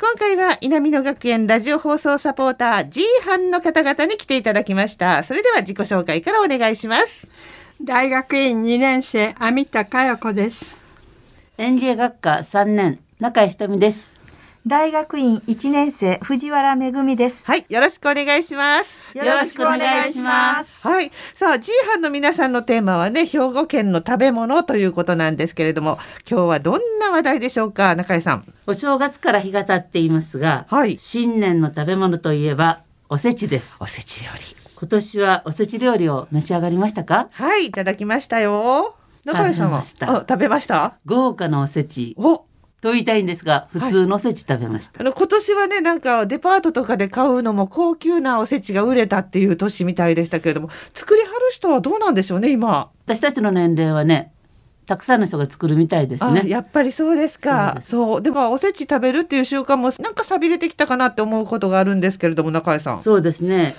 今回は南野学園ラジオ放送サポーター G 班の方々に来ていただきました。それでは自己紹介からお願いします。大学院2年生網田佳代子です。園芸学科3年中井ひとみです大学院1年生藤原めぐみです。はい、よろしくお願いします。よろしくお願いします。はい、さあ G 班の皆さんのテーマはね、兵庫県の食べ物ということなんですけれども、今日はどんな話題でしょうか、中井さん。お正月から日が経っていますが、はい新年の食べ物といえばおせちです。おせち料理。今年はおせち料理を召し上がりましたか？はい、いただきましたよ。中井さんは？食べましたあ食べました？豪華なおせちお、と言いたいんですが、普通のおせち食べました。あの今年はね、なんかデパートとかで買うのも高級なおせちが売れたっていう年みたいでしたけれども、作りはる人はどうなんでしょうね、今。私たちの年齢はね、たくさんの人が作るみたいですあね。やっぱりそうですかそうですそうでもおせち食べるっていう習慣もなんか寂れてきたかなって思うことがあるんですけれども中井さんそうですね。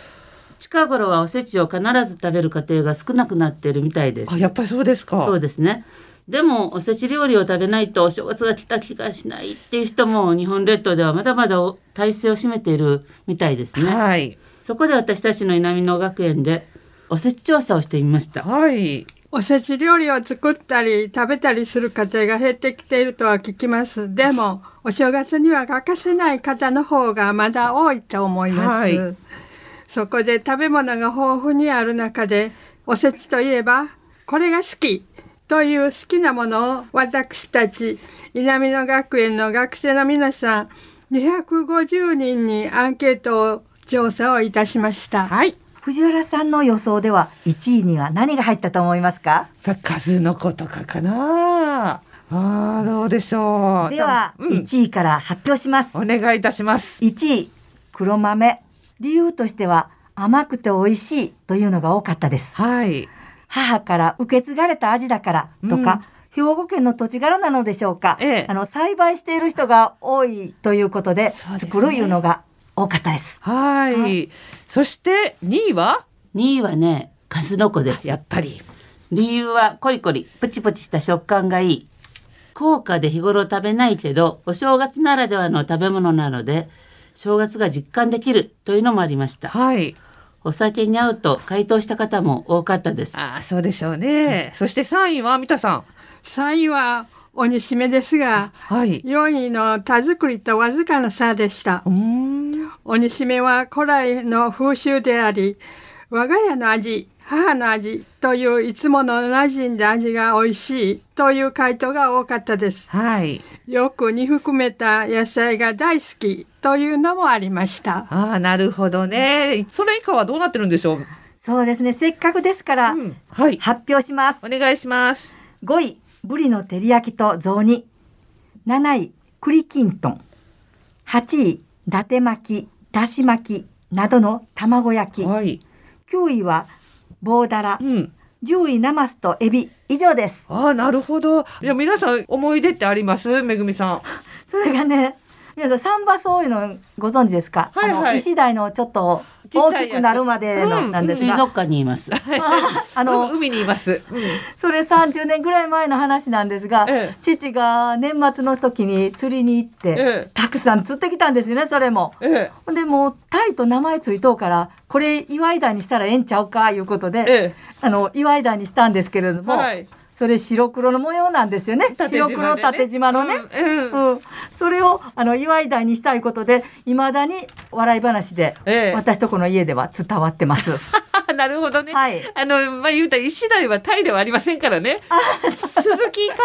近頃はおせちを必ず食べる家庭が少なくなっているみたいですあ。やっぱりそうですかそうですね。でもおせち料理を食べないとお正月が来た気がしないっていう人も日本列島ではまだまだ体制を占めているみたいですね。はい。そこで私たちの南野学園でおせち調査をしてみました。はい。おせち料理を作ったり食べたりする家庭が減ってきているとは聞きます。でもお正月には欠かせない方の方がまだ多いと思います、はい。そこで食べ物が豊富にある中でおせちといえばこれが好きという好きなものを私たち南野学園の学生の皆さん250人にアンケートを調査をいたしました。はい藤原さんの予想では1位には何が入ったと思いますか？数の子とかかなあーどうでしょうではうん1位から発表します。お願いいたします1位、黒豆。理由としては甘くて美味しいというのが多かったです。はい母から受け継がれた味だからとか、兵庫県の土地柄なのでしょうか、ええ。あの栽培している人が多いということでね。作るいうのが多かったです。はい。そして2位は？2位はね、数の子です。やっぱり。理由はコリコリ、プチプチした食感がいい。高価で日頃食べないけど、お正月ならではの食べ物なので、正月が実感できるというのもありました。はいお酒に合うと回答した方も多かったです。あーそうでしょうね。そして3位は三田さん。3位は鬼しめですが、はい。4位の田作りとわずかな差でした。う。ーん。鬼しめは古来の風習であり、我が家の味、母の味といういつもの馴染んだ味が美味しいという回答が多かったです。はいよく煮含めた野菜が大好きというのもありました。ああ、なるほどね。それ以下はどうなってるんでしょう？そうですね。せっかくですから、うん、はい。発表します。お願いします。5位、ブリの照り焼きと雑煮。7位、栗きんとん。8位、伊達巻き、だし巻きなどの卵焼き。はい。9位は棒だらう。ん。10位、ナマスとエビ。以上です。ああ、なるほど。いや、皆さん思い出ってあります？めぐみさん。それがね、皆さん、サンバそういうのご存知ですか、はいはいあの、石鯛のちょっと大きくなるまでのうんなんですが、水族館にいます。あの、う ん海にいます。うん。それ30年ぐらい前の話なんですが、ええ父が年末の時に釣りに行って、ええたくさん釣ってきたんですよね、それも。でもう、タイと名前ついとうから、これ祝い鯛にしたらええんちゃうか、いうことで、ええ。あの、祝い鯛にしたんですけれども、はい。それ白黒の模様なんですよね。ね白黒縦縞のね。うんうんうん、それをああの祝い台にしたいことでいまだに笑い話で、ええ私とこの家では伝わってます。なるほどね。はいあの、まあ、言うたら石鯛はタイではありませんからね。鈴木か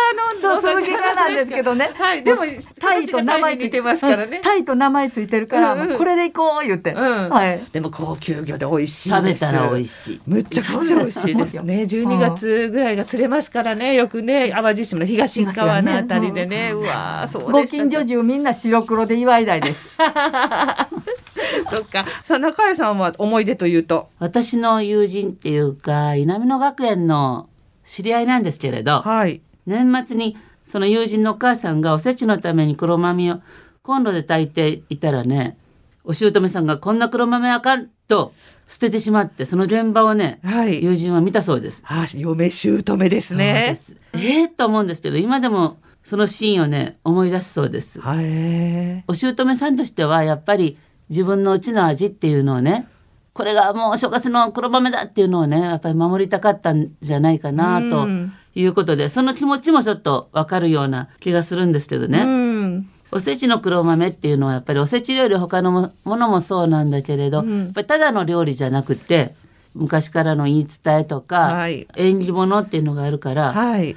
のそう鈴木かなんですけどねはい、でも、タイと名前似てますからねうん。タイと名前ついてるから、うんうんもうこれで行こう言って、うんはい。でも高級魚で美味しいです。食べたら美味しい。むちゃくちゃ美味しいですね。12月ぐらいが釣れますからね。よくね、淡路島の東側のあたりでね。うわーそうでご近所中みんな白黒で祝い台です。そっか。さあ、中江さんは思い出というと？私の友人っていうか稲美野学園の知り合いなんですけれどはい。年末にその友人のお母さんがおせちのために黒豆をコンロで炊いていたらねお姑さんがこんな黒豆あかんと捨ててしまってその現場をねはい。友人は見たそうです。あ、嫁姑ですそうねで。すえー、と思うんですけど今でもそのシーンをね思い出すそうです。はい。お姑さんとしてはやっぱり自分のうちの味っていうのをねこれがもう正月の黒豆だっていうのをねやっぱり守りたかったんじゃないかなとうんいうことでその気持ちもちょっとわかるような気がするんですけどね、うん。おせちの黒豆っていうのはやっぱりおせち料理他のもものもそうなんだけれど、うんやっぱりただの料理じゃなくて昔からの言い伝えとか、はい縁起物っていうのがあるから、やっはい。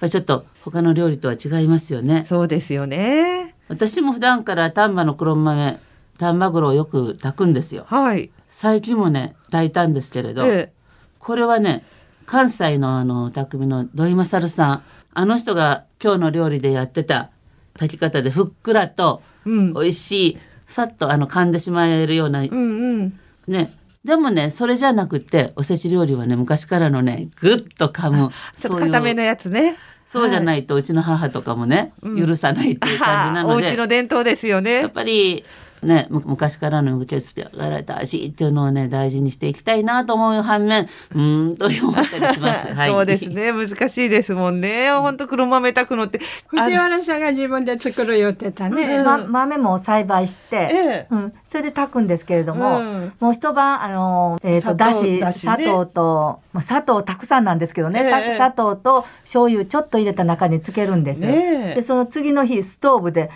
ぱりちょっと他の料理とは違いますよね。そうですよね。私も普段から丹波の黒豆丹波黒をよく炊くんですよはい。最近もね炊いたんですけれど、えこれはね関西のあの匠の土井勝さんあの人が今日の料理でやってた炊き方でふっくらとえうん。美味しいさっとあの噛んでしまえるようなうんうん。ねでもねそれじゃなくておせち料理はね昔からのねぐっと噛むちょっと固めのやつね。そうじゃないとうちの母とかもね、許さないっていう感じなおので家の伝統ですよやっね。ぱりねむ昔からの受け継がれた味っていうのをね大事にしていきたいなと思う反面うーんと思ったりします。はい、そうですね。難しいですもんね。本当黒豆炊くのって。藤原さんが自分で作る言ってたね。ま、豆も栽培して、ええうん、それで炊くんですけれども、うんもう一晩、あの、えっ、と、だし、だしね砂糖と、まあ、砂糖たくさんなんですけどね、たええ砂糖と醤油ちょっと入れた中につけるんです。ねえで、その次の日、ストーブで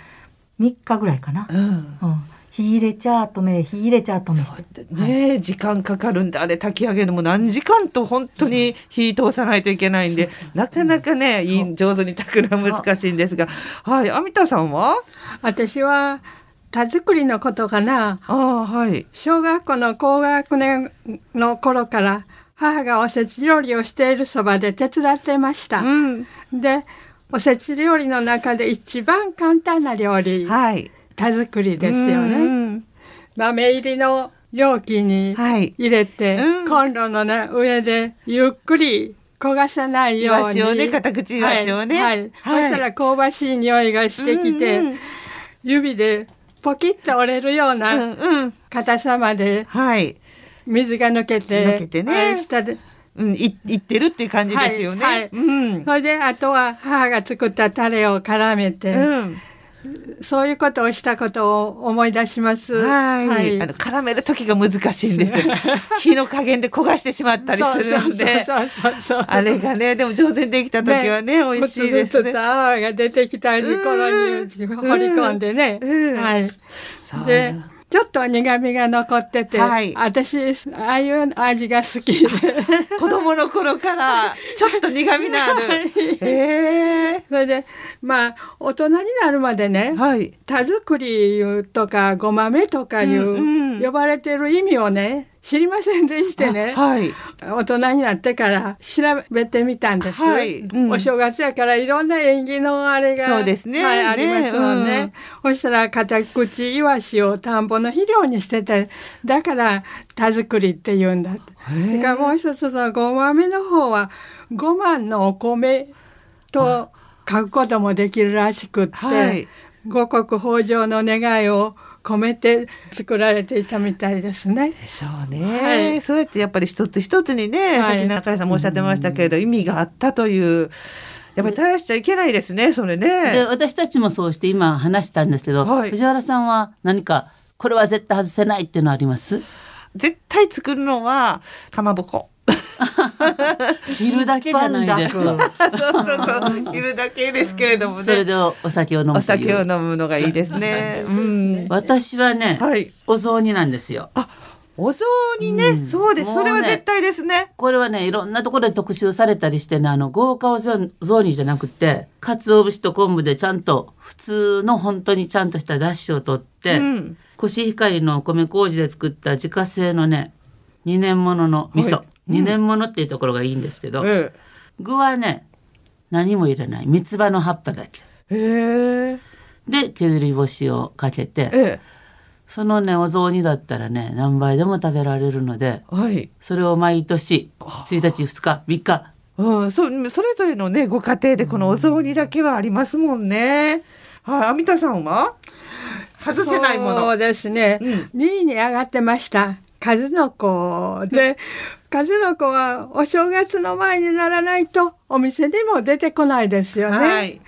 3日ぐらいかな。うん。うん。火入れちゃ止め、火入れちゃ止めして。ねえ時間かかるんであれ炊き上げるのも何時間と本当に火通さないといけないんでなかなかねいい上手に炊くのは難しいんですが。はいアミタさんは？私は田作りのことかな。ああはい。小学校の高学年の頃から母がおせち料理をしているそばで手伝ってました。うん。でおせち料理の中で一番簡単な料理。はい田作りですようね。ん。豆入りの容器にはい。入れて、うん。コンロの、ね、上でゆっくり焦がさないように。イワね片口イワシをね。はい。はい。はいそしたら香ばしい匂いがしてきて、うんうん。指でポキッと折れるよううんなうん。硬さまではい。水が抜けて抜けてね。はい下で。うんいいってるっていう感じですよね、はいはい。うん。それであとは母が作ったタレを絡めて、うんそういうことをしたことを思い出します。はい、あの絡める時が難しいんですよ。火の加減で焦がしてしまったりするんで。そうそうそうそうあれがね、でも上手にできた時はね、美味しいですね。ふつふつと泡が出てきた頃に掘り込んでね。うんはい。で、ちょっと苦味が残ってて、はい私、ああいう味が好きで。子供の頃からちょっと苦味のある。それで、まあ、大人になるまでね、はい。田作りとかごまめとかいう、うんうん呼ばれてる意味をね、知りませんでしてね。はい。大人になってから調べてみたんです、はい。うん。お正月やからいろんな縁起のあれがそうですね。はい、ありねますもんね、そしたら片口イワシを田んぼの肥料にしててだから田作りって言うんだそれからもう一つそのごまめの方はごまのお米と書くこともできるらしくって、はい。五穀豊穣の願いを込めて作られていたみたいですね。でしょうね、はいそうやってやっぱり一つ一つにね、はいさっき中井さんもおっしゃってましたけれど、意味があったというやっぱり絶やしちゃいけないですねそれでね。私たちもそうして今話したんですけど、はい藤原さんは何かこれは絶対外せないっていうのあります？絶対作るのはかまぼこ。着るだけじゃないですか。そうそうそう。いるだけですけれどもね。それでお酒を飲むお酒を飲むのがいいですね。うん。私はね、はい。お雑煮なんですよ。お雑煮ね、うん。そうです。ねそれは絶対ですね。これはねいろんなところで特集されたりしてねあの豪華お雑雑煮じゃなくて鰹節と昆布でちゃんと普通の本当にちゃんとしただしを取って、うん。コシヒカリの米麹で作った自家製のね2年ものの味噌、はい。うん2年ものっていうところがいいんですけど、え具はね何も入れない。三つ葉の葉っぱだけ。えへえ。で削り干しをかけてえそのねお雑煮だったらね何杯でも食べられるのでえはい。それを毎年1日2日3日。うん、そそれぞれのねご家庭でこのお雑煮だけはありますもんね。はい、アミタさんは？外せないもその。うですね、うん。2位に上がってました。数の子で 数の子はお正月の前にならないとお店にも出てこないですよね、はい。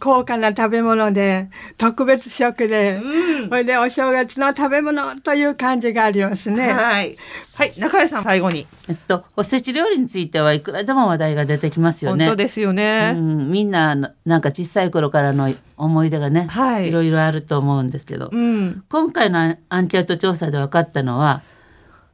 高価な食べ物で特別食で、うんそれでお正月の食べ物という感じがありますね、はい。はい、中谷さん最後に。えっとおせち料理についてはいくらでも話題が出てきますよね。本当ですよね。うん、みんなななんか小さい頃からの思い出がね、はいいろいろあると思うんですけど、うん。今回のアンアンケート調査で分かったのは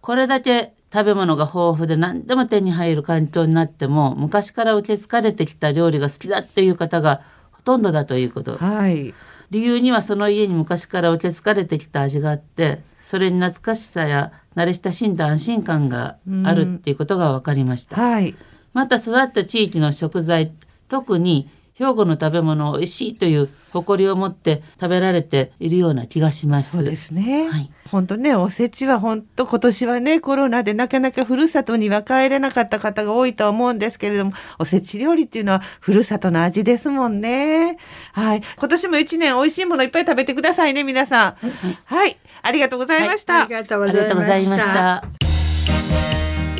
これだけ食べ物が豊富で何でも手に入る環境になっても昔から受け継がれてきた料理が好きだっていう方がほとんどだということはい。理由にはその家に昔から受け継がれてきた味があってそれに懐かしさや慣れ親しんだ安心感があるっていうことが分かりました。はい。また育った地域の食材特に兵庫の食べ物を美味しいという誇りを持って食べられているような気がします。そうですね。はい本当ね、おせちは本当今年はね、コロナでなかなかふるさとには帰れなかった方が多いとは思うんですけれども、おせち料理っていうのはふるさとの味ですもんね。はい。今年も一年美味しいものいっぱい食べてくださいね、皆さん。はい。ありがとうございました。ありがとうありがとうございました。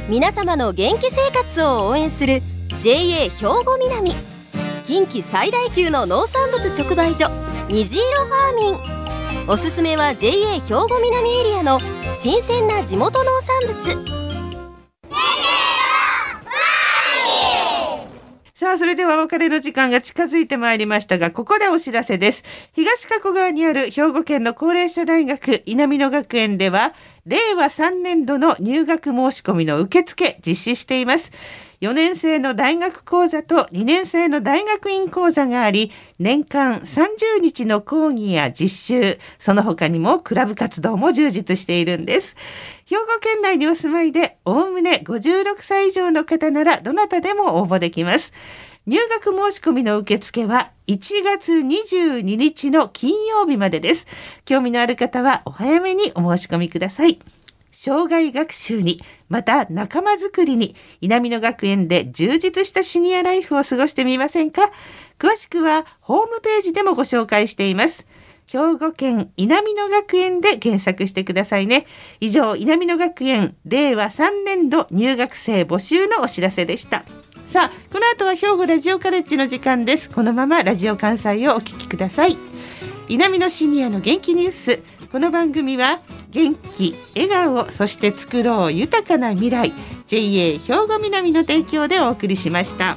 皆様の元気生活を応援する JA 兵庫南近畿最大級の農産物直売所虹色ファーミンおすすめは JA 兵庫南エリアの新鮮な地元農産物さあ、それではお別れの時間が近づいてまいりましたが、ここでお知らせです。東加古川にある兵庫県の高齢者大学稲美野学園では、令和3年度の入学申し込みの受付実施しています。4年生の大学講座と2年生の大学院講座があり、年間30日の講義や実習、その他にもクラブ活動も充実しているんです。兵庫県内にお住まいで、おおむね56歳以上の方ならどなたでも応募できます。入学申し込みの受付は1月22日の金曜日までです。興味のある方はお早めにお申し込みください。障害学習に、また仲間づくりに、稲美野学園で充実したシニアライフを過ごしてみませんか？詳しくはホームページでもご紹介しています。兵庫県稲美野学園で検索してくださいね。以上、稲美野学園令和3年度入学生募集のお知らせでした。さあ、この後は兵庫ラジオカレッジの時間です。このままラジオ関西をお聞きください。稲美野シニアの元気ニュース。この番組は元気、笑顔、そして作ろう豊かな未来。JA 兵庫南の提供でお送りしました。